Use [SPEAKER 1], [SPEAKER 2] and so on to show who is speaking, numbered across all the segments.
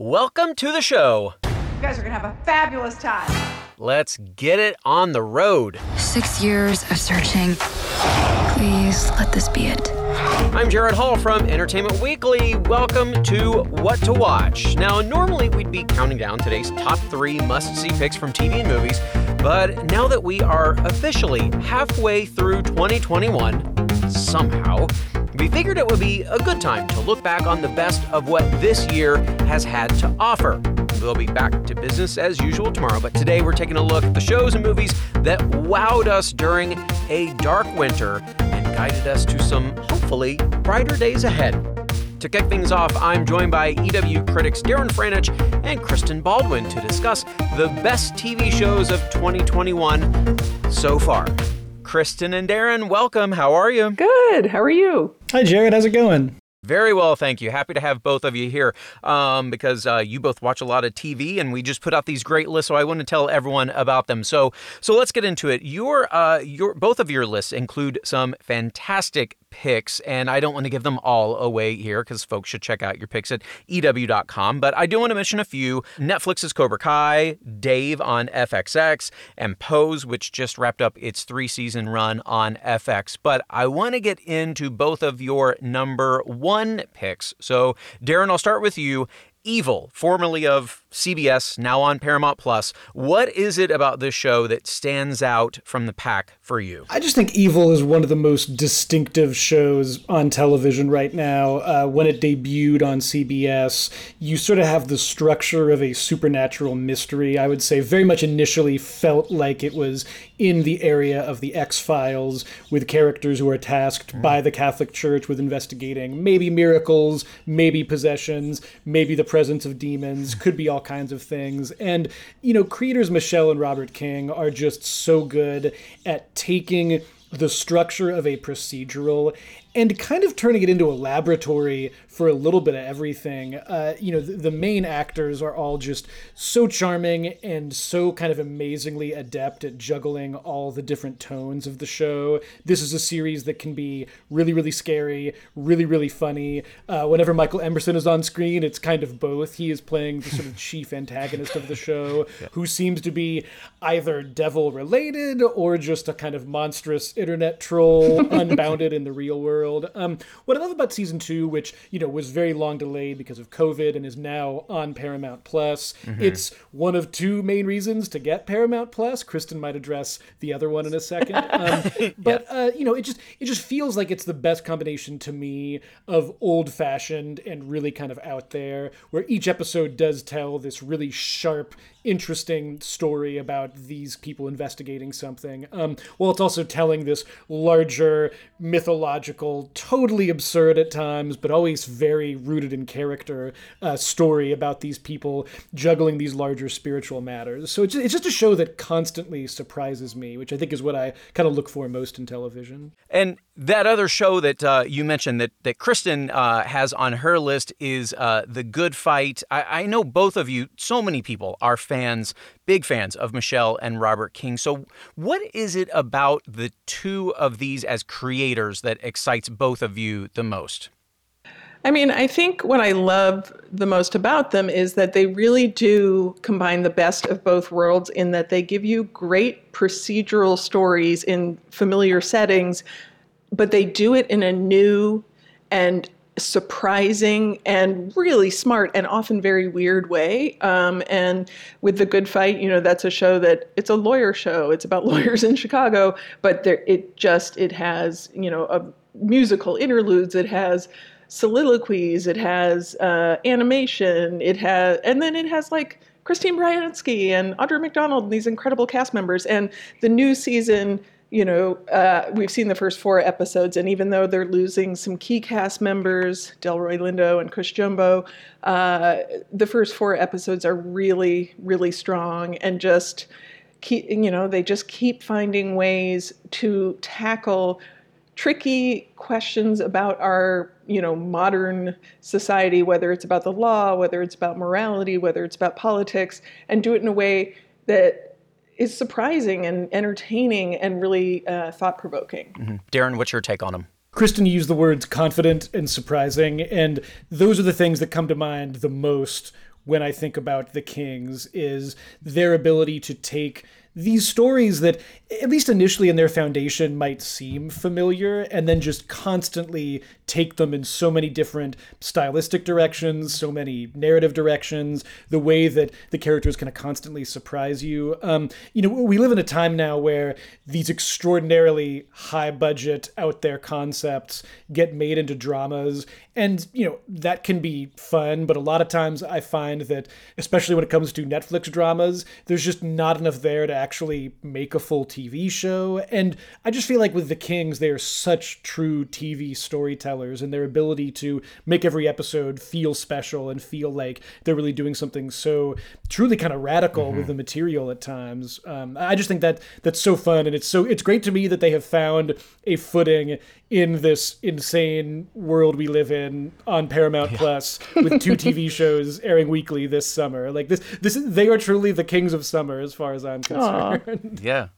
[SPEAKER 1] welcome to the show.
[SPEAKER 2] You guys are going to have a fabulous time.
[SPEAKER 1] Let's get it on the road.
[SPEAKER 3] Six years of searching. Please let this be it.
[SPEAKER 1] I'm Jared Hall from Entertainment Weekly. Welcome to What to Watch. Now, normally we'd be counting down today's top three must see picks from TV and movies, but now that we are officially halfway through 2021, somehow, we figured it would be a good time to look back on the best of what this year has had to offer. We'll be back to business as usual tomorrow, but today we're taking a look at the shows and movies that wowed us during a dark winter and guided us to some hopefully brighter days ahead. To kick things off, I'm joined by EW critics Darren Franich and Kristen Baldwin to discuss the best TV shows of 2021 so far. Kristen and Darren, welcome. How are you?
[SPEAKER 4] Good. How are you?
[SPEAKER 5] Hi, Jared. How's it going?
[SPEAKER 1] Very well, thank you. Happy to have both of you here um, because uh, you both watch a lot of TV, and we just put out these great lists. So I want to tell everyone about them. So, so let's get into it. Your, uh, your, both of your lists include some fantastic picks, and I don't want to give them all away here because folks should check out your picks at EW.com. But I do want to mention a few Netflix's Cobra Kai, Dave on FXX, and Pose, which just wrapped up its three season run on FX. But I want to get into both of your number one picks. So, Darren, I'll start with you. Evil, formerly of CBS, now on Paramount Plus. What is it about this show that stands out from the pack for you?
[SPEAKER 5] I just think Evil is one of the most distinctive shows on television right now. Uh, when it debuted on CBS, you sort of have the structure of a supernatural mystery. I would say very much initially felt like it was in the area of the X Files with characters who are tasked mm. by the Catholic Church with investigating maybe miracles, maybe possessions, maybe the presence of demons, could be all kinds of things. And, you know, creators Michelle and Robert King are just so good at taking the structure of a procedural and kind of turning it into a laboratory for a little bit of everything. Uh, you know, the, the, main actors are all just so charming and so kind of amazingly adept at juggling all the different tones of the show. This is a series that can be really, really scary, really, really funny. Uh, whenever Michael Emerson is on screen, it's kind of both. He is playing the sort of chief antagonist of the show, yeah. who seems to be either devil related or just a kind of monstrous internet troll, unbounded in the real world world. Um, what I love about season two, which you know was very long delayed because of COVID and is now on Paramount Plus, mm-hmm. it's one of two main reasons to get Paramount Plus. Kristen might address the other one in a second, um, but yeah. uh, you know, it just it just feels like it's the best combination to me of old fashioned and really kind of out there, where each episode does tell this really sharp interesting story about these people investigating something. Um, while it's also telling this larger mythological, totally absurd at times, but always very rooted in character uh, story about these people juggling these larger spiritual matters. So it's, it's just a show that constantly surprises me, which I think is what I kind of look for most in television.
[SPEAKER 1] And that other show that uh, you mentioned that that Kristen uh, has on her list is uh, The Good Fight. I, I, know both of you, so many people are fans, big fans of Michelle and Robert King. So, what is it about the two of these as creators that excites both of you the most?
[SPEAKER 4] I mean, I think what I love the most about them is that they really do combine the best of both worlds in that they give you great procedural stories in familiar settings but they do it in a new and surprising and really smart and often very weird way. Um, and with The Good Fight, you know, that's a show that it's a lawyer show. It's about lawyers in Chicago, but there, it just, it has, you know, a musical interludes. It has soliloquies. It has uh, animation. It has, and then it has like Christine Baranski and Audra McDonald and these incredible cast members. And the new season you know, uh, we've seen the first four episodes, and even though they're losing some key cast members, Delroy Lindo and Cush Jumbo, uh, the first four episodes are really, really strong and just keep, you know, they just keep finding ways to tackle tricky questions about our, you know, modern society, whether it's about the law, whether it's about morality, whether it's about politics, and do it in a way that is surprising and entertaining and really uh, thought provoking.
[SPEAKER 1] Mm-hmm. Darren, what's your take on them?
[SPEAKER 5] Kristen used the words confident and surprising, and those are the things that come to mind the most when I think about the Kings is their ability to take these stories that at least initially in their foundation might seem familiar and then just constantly take them in so many different stylistic directions so many narrative directions the way that the characters kind of constantly surprise you. Um, you know we live in a time now where these extraordinarily high budget out there concepts get made into dramas and you know that can be fun but a lot of times i find that especially when it comes to netflix dramas there's just not enough there to actually make a full tv show and i just feel like with the kings they are such true tv storytellers and their ability to make every episode feel special and feel like they're really doing something so truly kind of radical mm-hmm. with the material at times um, i just think that that's so fun and it's so it's great to me that they have found a footing in this insane world we live in on Paramount yeah. Plus with two TV shows airing weekly this summer. Like this, this they are truly the kings of summer as far as I'm concerned.
[SPEAKER 1] Aww. Yeah.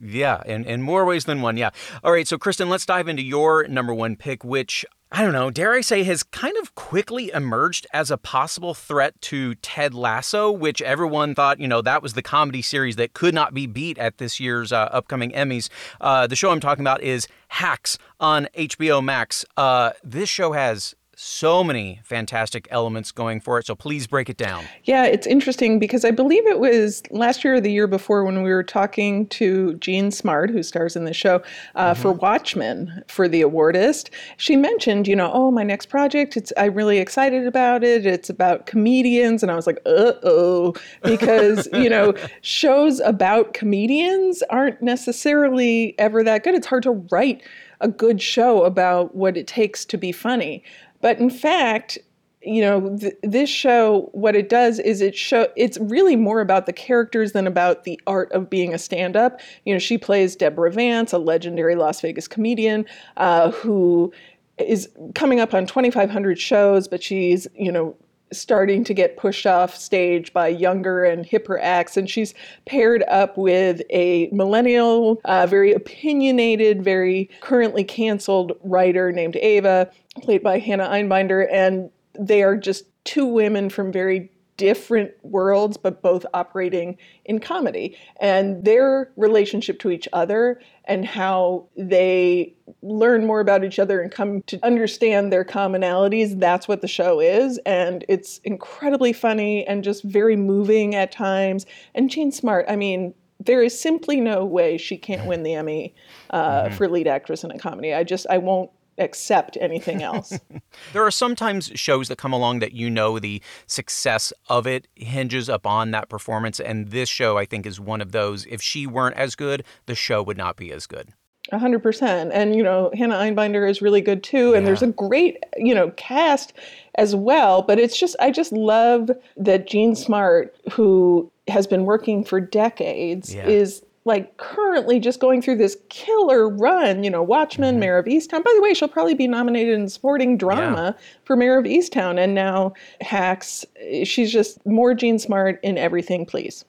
[SPEAKER 1] Yeah, in, in more ways than one. Yeah. All right. So, Kristen, let's dive into your number one pick, which I don't know, dare I say, has kind of quickly emerged as a possible threat to Ted Lasso, which everyone thought, you know, that was the comedy series that could not be beat at this year's uh, upcoming Emmys. Uh, the show I'm talking about is Hacks on HBO Max. Uh, this show has so many fantastic elements going for it. So please break it down.
[SPEAKER 4] Yeah, it's interesting because I believe it was last year or the year before when we were talking to Jean Smart, who stars in the show, uh, mm-hmm. for Watchmen for the awardist. She mentioned, you know, oh, my next project, it's I'm really excited about it. It's about comedians. And I was like, uh oh, because, you know, shows about comedians aren't necessarily ever that good. It's hard to write a good show about what it takes to be funny. But in fact, you know, th- this show, what it does is it show it's really more about the characters than about the art of being a stand-up. You know, she plays Deborah Vance, a legendary Las Vegas comedian uh, who is coming up on 2,500 shows, but she's you know starting to get pushed off stage by younger and hipper acts. And she's paired up with a millennial, uh, very opinionated, very currently canceled writer named Ava, played by Hannah Einbinder. And they are just two women from very different worlds, but both operating in comedy. And their relationship to each other and how they learn more about each other and come to understand their commonalities, that's what the show is. And it's incredibly funny and just very moving at times. And Jean Smart, I mean, there is simply no way she can't win the Emmy uh, mm-hmm. for lead actress in a comedy. I just, I won't accept anything else.
[SPEAKER 1] there are sometimes shows that come along that you know the success of it hinges upon that performance. And this show, I think, is one of those. If she weren't as good, the show would not be as good.
[SPEAKER 4] A hundred percent. And, you know, Hannah Einbinder is really good too. And yeah. there's a great, you know, cast as well. But it's just, I just love that Jean Smart, who has been working for decades, yeah. is like currently just going through this killer run, you know, Watchmen, mm-hmm. Mare of Easttown. By the way, she'll probably be nominated in supporting drama yeah. for Mare of Easttown. And now Hacks, she's just more Jean Smart in everything, please.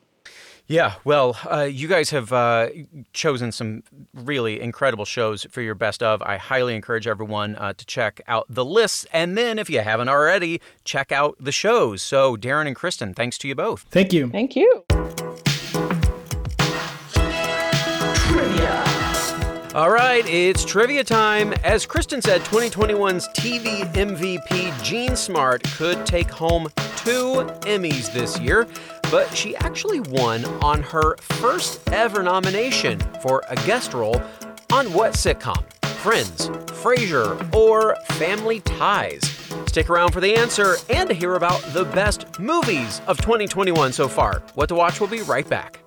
[SPEAKER 1] Yeah, well, uh, you guys have uh, chosen some really incredible shows for your best of. I highly encourage everyone uh, to check out the lists. And then, if you haven't already, check out the shows. So, Darren and Kristen, thanks to you both.
[SPEAKER 5] Thank you.
[SPEAKER 4] Thank you.
[SPEAKER 1] All right, it's trivia time. As Kristen said, 2021's TV MVP Jean Smart could take home two Emmys this year, but she actually won on her first ever nomination for a guest role on what sitcom? Friends, Frasier, or Family Ties? Stick around for the answer and to hear about the best movies of 2021 so far. What to Watch will be right back.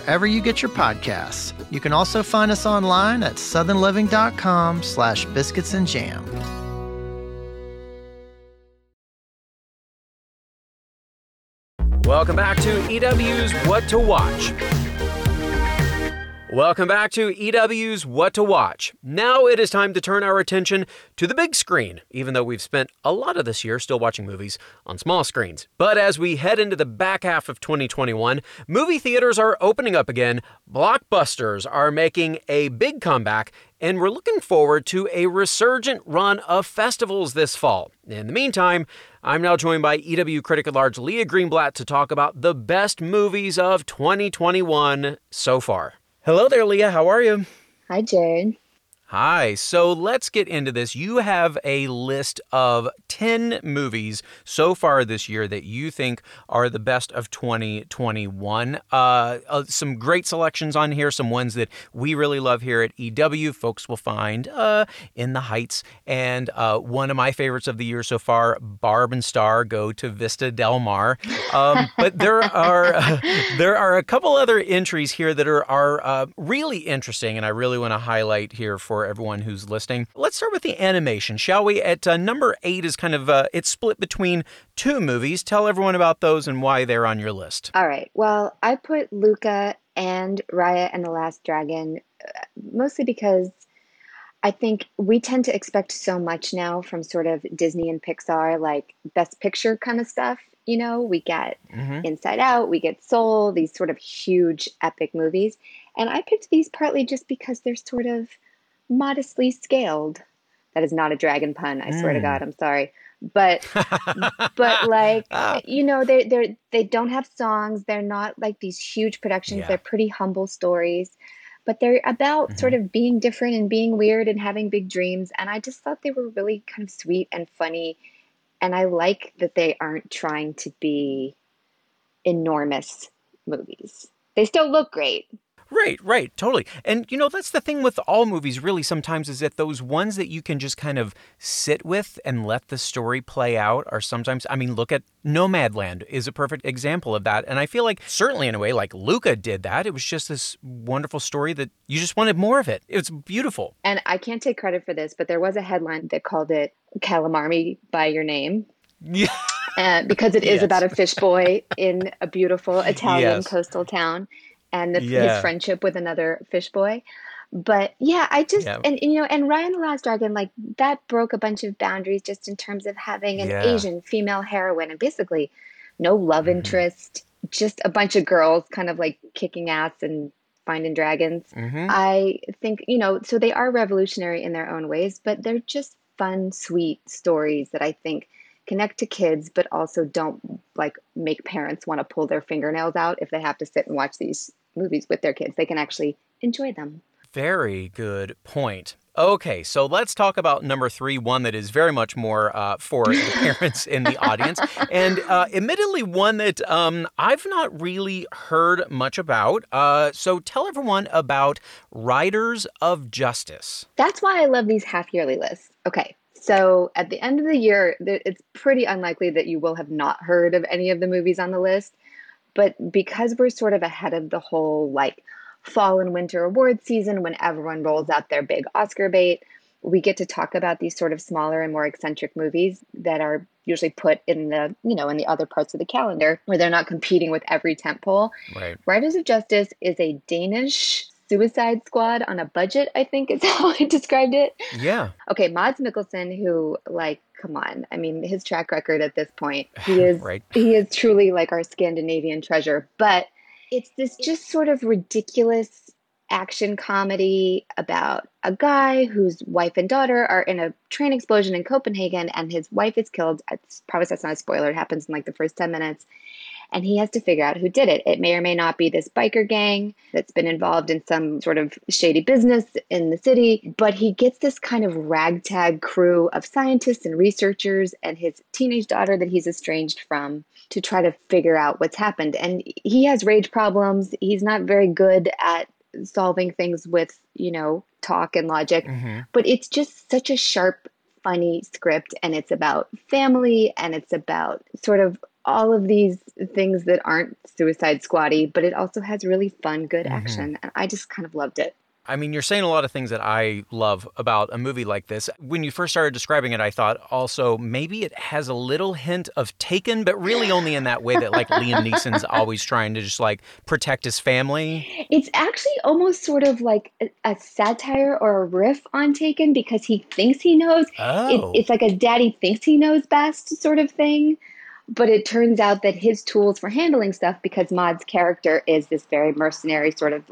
[SPEAKER 6] wherever you get your podcasts. You can also find us online at southernliving.com slash biscuits and jam.
[SPEAKER 1] Welcome back to EW's What to Watch. Welcome back to EW's What to Watch. Now it is time to turn our attention to the big screen, even though we've spent a lot of this year still watching movies on small screens. But as we head into the back half of 2021, movie theaters are opening up again, blockbusters are making a big comeback, and we're looking forward to a resurgent run of festivals this fall. In the meantime, I'm now joined by EW critic at large Leah Greenblatt to talk about the best movies of 2021 so far. Hello there, Leah. How are you?
[SPEAKER 7] Hi, Jared.
[SPEAKER 1] Hi. So let's get into this. You have a list of 10 movies so far this year that you think are the best of 2021. Uh, uh, some great selections on here, some ones that we really love here at EW. Folks will find uh, In the Heights. And uh, one of my favorites of the year so far, Barb and Star go to Vista Del Mar. Um, but there are there are a couple other entries here that are, are uh, really interesting, and I really want to highlight here for everyone who's listening. Let's start with the animation, shall we? At uh, number eight is kind of uh, it's split between two movies. Tell everyone about those and why they're on your list.
[SPEAKER 7] All right. Well, I put Luca and Raya and the Last Dragon uh, mostly because I think we tend to expect so much now from sort of Disney and Pixar, like best picture kind of stuff. You know, we get
[SPEAKER 1] Mhm.
[SPEAKER 7] Inside Out, we get Soul, these sort of huge epic movies. And I picked these partly just because they're sort of modestly scaled. That is not a dragon pun, I swear to
[SPEAKER 1] Mm.
[SPEAKER 7] God, I'm sorry. But but like
[SPEAKER 1] Ah.
[SPEAKER 7] you know they they they don't have songs they're not like these huge productions
[SPEAKER 1] Yeah.
[SPEAKER 7] they're pretty humble stories but they're about sort of being different and being weird and having big dreams and i just thought they were really kind of sweet and funny and i like that they aren't trying to be enormous movies they still look great
[SPEAKER 1] Right, right, totally. And you know, that's the thing with all movies really sometimes is that those ones that you can just kind of sit with and let the story play out are sometimes I mean, look at Nomadland is a perfect example of that. And I feel like certainly in a way like Luca did that. It was just this wonderful story that you just wanted more of it. It was beautiful.
[SPEAKER 7] and i can't take credit for this but there was a headline that called it calamari by your name
[SPEAKER 1] Yeah.
[SPEAKER 7] uh, because it is
[SPEAKER 1] Yes.
[SPEAKER 7] about a fish boy in a beautiful Italian
[SPEAKER 1] Yes.
[SPEAKER 7] coastal town and the,
[SPEAKER 1] Yeah.
[SPEAKER 7] his friendship with another fish boy. But yeah, I just
[SPEAKER 1] Yeah.
[SPEAKER 7] and, you know, and Raya and the Last Dragon, like that broke a bunch of boundaries just in terms of having an
[SPEAKER 1] Yeah.
[SPEAKER 7] Asian female heroine and basically no love
[SPEAKER 1] Mm-hmm.
[SPEAKER 7] interest, just a bunch of girls kind of like kicking ass and finding dragons.
[SPEAKER 1] Mhm.
[SPEAKER 7] I think, you know, so they are revolutionary in their own ways, but they're just fun, sweet stories that I think connect to kids, but also don't like make parents want to pull their fingernails out if they have to sit and watch these movies with their kids. They can actually enjoy them.
[SPEAKER 1] Very good point. Okay, so let's talk about number three, one that is very much more uh, for the parents in the audience, and uh, admittedly one that um, I've not really heard much about. Uh, so tell everyone about Riders of Justice.
[SPEAKER 7] That's why I love these half yearly lists. Okay. So at the end of the year, it's pretty unlikely that you will have not heard of any of the movies on the list. But because we're sort of ahead of the whole like fall and winter award season when everyone rolls out their big Oscar bait, we get to talk about these sort of smaller and more eccentric movies that are usually put in the, you know, in the other parts of the calendar where they're not competing with every tentpole.
[SPEAKER 1] Right.
[SPEAKER 7] Riders of Justice is a Danish suicide squad on a budget, I think is how I described it.
[SPEAKER 1] Yeah.
[SPEAKER 7] Okay, Mads Mikkelsen, who like, come on, I mean, his track record at this point, he is
[SPEAKER 1] Right.
[SPEAKER 7] he is truly like our Scandinavian treasure. But it's this just sort of ridiculous action comedy about a guy whose wife and daughter are in a train explosion in Copenhagen, and his wife is killed. I promise that's not a spoiler. It happens in like the first ten minutes and he has to figure out who did it. It may or may not be this biker gang that's been involved in some sort of shady business in the city, but he gets this kind of ragtag crew of scientists and researchers and his teenage daughter that he's estranged from to try to figure out what's happened. And he has rage problems. He's not very good at solving things with, you know, talk and logic,
[SPEAKER 1] Mhm.
[SPEAKER 7] but it's just such a sharp funny script and it's about family and it's about sort of all of these things that aren't suicide squatty but it also has really fun good mm-hmm. action and i just kind of loved it
[SPEAKER 1] I mean, you're saying a lot of things that I love about a movie like this. When you first started describing it, I thought also maybe it has a little hint of Taken, but really only in that way that like Liam Neeson's always trying to just like protect his family.
[SPEAKER 7] It's actually almost sort of like a, a satire or a riff on Taken because he thinks he knows.
[SPEAKER 1] Oh.
[SPEAKER 7] It, it's like a daddy thinks he knows best sort of thing. But it turns out that his tools for handling stuff, because Mads' character is this very mercenary sort of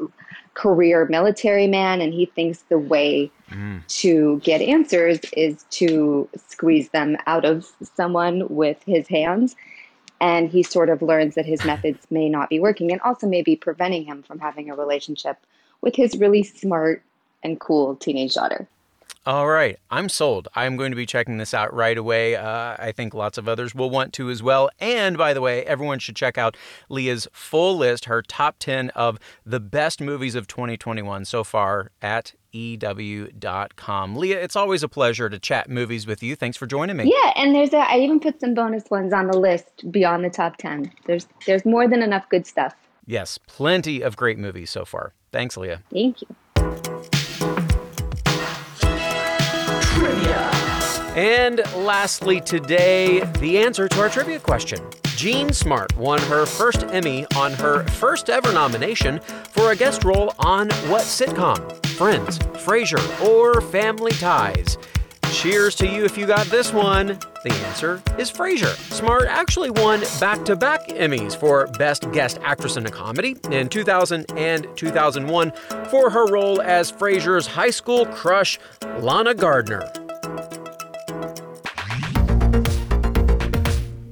[SPEAKER 7] career military man, and he thinks the way mm. to get answers is to squeeze them out of someone with his hands. And he sort of learns that his methods may not be working and also may be preventing him from having a relationship with his really smart and cool teenage daughter.
[SPEAKER 1] All right, I'm sold. I'm going to be checking this out right away. Uh, I think lots of others will want to as well. And by the way, everyone should check out Leah's full list, her top 10 of the best movies of 2021 so far at EW.com. Leah, it's always a pleasure to chat movies with you. Thanks for joining me.
[SPEAKER 7] Yeah, and there's a I even put some bonus ones on the list beyond the top 10. There's there's more than enough good stuff.
[SPEAKER 1] Yes, plenty of great movies so far. Thanks, Leah.
[SPEAKER 7] Thank you.
[SPEAKER 1] And lastly, today, the answer to our trivia question. Jean Smart won her first Emmy on her first ever nomination for a guest role on what sitcom? Friends, Frasier, or Family Ties? Cheers to you if you got this one. The answer is Frasier. Smart actually won back to back Emmys for Best Guest Actress in a Comedy in 2000 and 2001 for her role as Frasier's high school crush, Lana Gardner.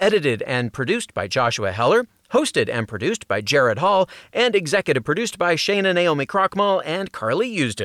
[SPEAKER 1] edited and produced by Joshua Heller, hosted and produced by Jared Hall, and executive produced by Shayna Naomi Krochmal and Carly Usden.